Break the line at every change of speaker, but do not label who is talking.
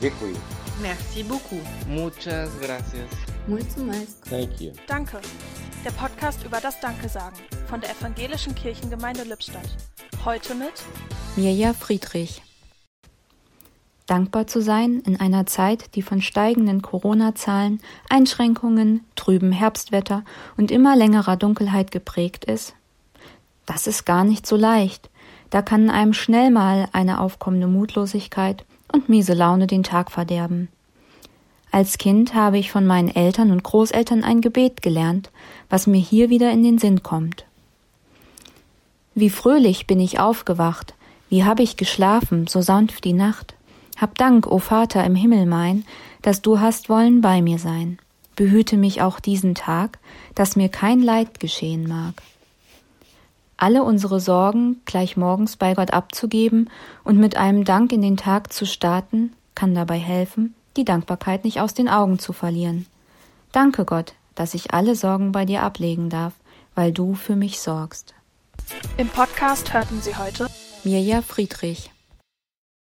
Děkuji.
Merci beaucoup.
Muchas gracias.
Mulțumesc.
Thank you.
Danke. Der Podcast über das Danke sagen von der Evangelischen Kirchengemeinde Lippstadt. Heute mit
Mirja Friedrich. Dankbar zu sein in einer Zeit, die von steigenden Corona-Zahlen, Einschränkungen, trübem Herbstwetter und immer längerer Dunkelheit geprägt ist? Das ist gar nicht so leicht. Da kann einem schnell mal eine aufkommende Mutlosigkeit und miese Laune den Tag verderben. Als Kind habe ich von meinen Eltern und Großeltern ein Gebet gelernt, was mir hier wieder in den Sinn kommt. Wie fröhlich bin ich aufgewacht, wie hab ich geschlafen, so sanft die Nacht. Hab Dank, o Vater im Himmel mein, dass du hast wollen bei mir sein. Behüte mich auch diesen Tag, dass mir kein Leid geschehen mag. Alle unsere Sorgen gleich morgens bei Gott abzugeben und mit einem Dank in den Tag zu starten, kann dabei helfen, die Dankbarkeit nicht aus den Augen zu verlieren. Danke Gott, dass ich alle Sorgen bei dir ablegen darf, weil du für mich sorgst.
im Podcast hörten Sie heute
Mirja Friedrich